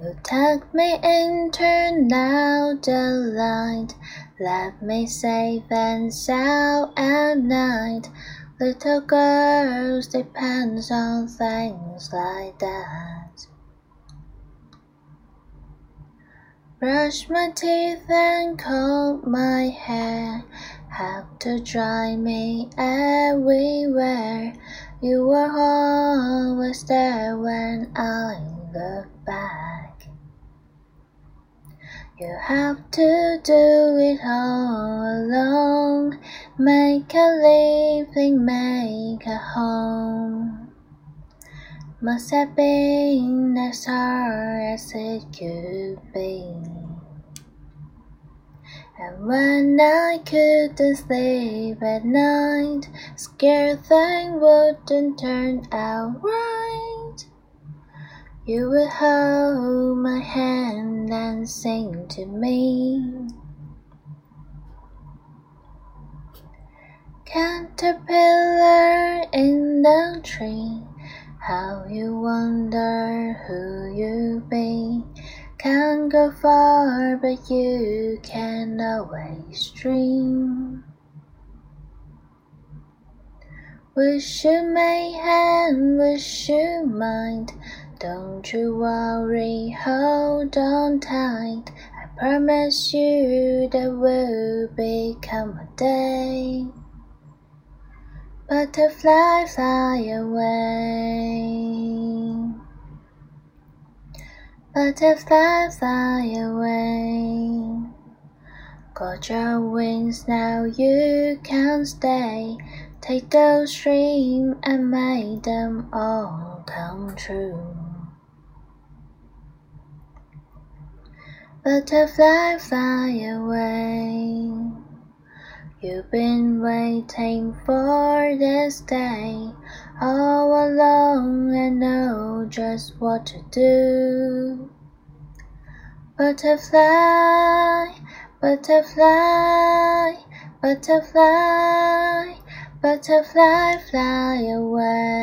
You tuck me in, turn out the light, let me safe and sound at night. Little girls depends on things like that. Brush my teeth and comb my hair, have to dry me everywhere. You were always there when I look back. You have to do it all alone. Make a living, make a home. Must have been as hard as it could be. And when I couldn't sleep at night, scared things wouldn't turn out right. You hand and sing to me. Caterpillar in the tree, how you wonder who you be. Can't go far, but you can always dream. Wish you may and wish you might. Don't you worry, hold on tight. I promise you there will become a day. Butterfly, fly away. Butterfly, fly away. Got your wings now, you can stay. Take those dreams and make them all come true. Butterfly, fly away. You've been waiting for this day all along and know just what to do. Butterfly, butterfly, butterfly, butterfly, fly away.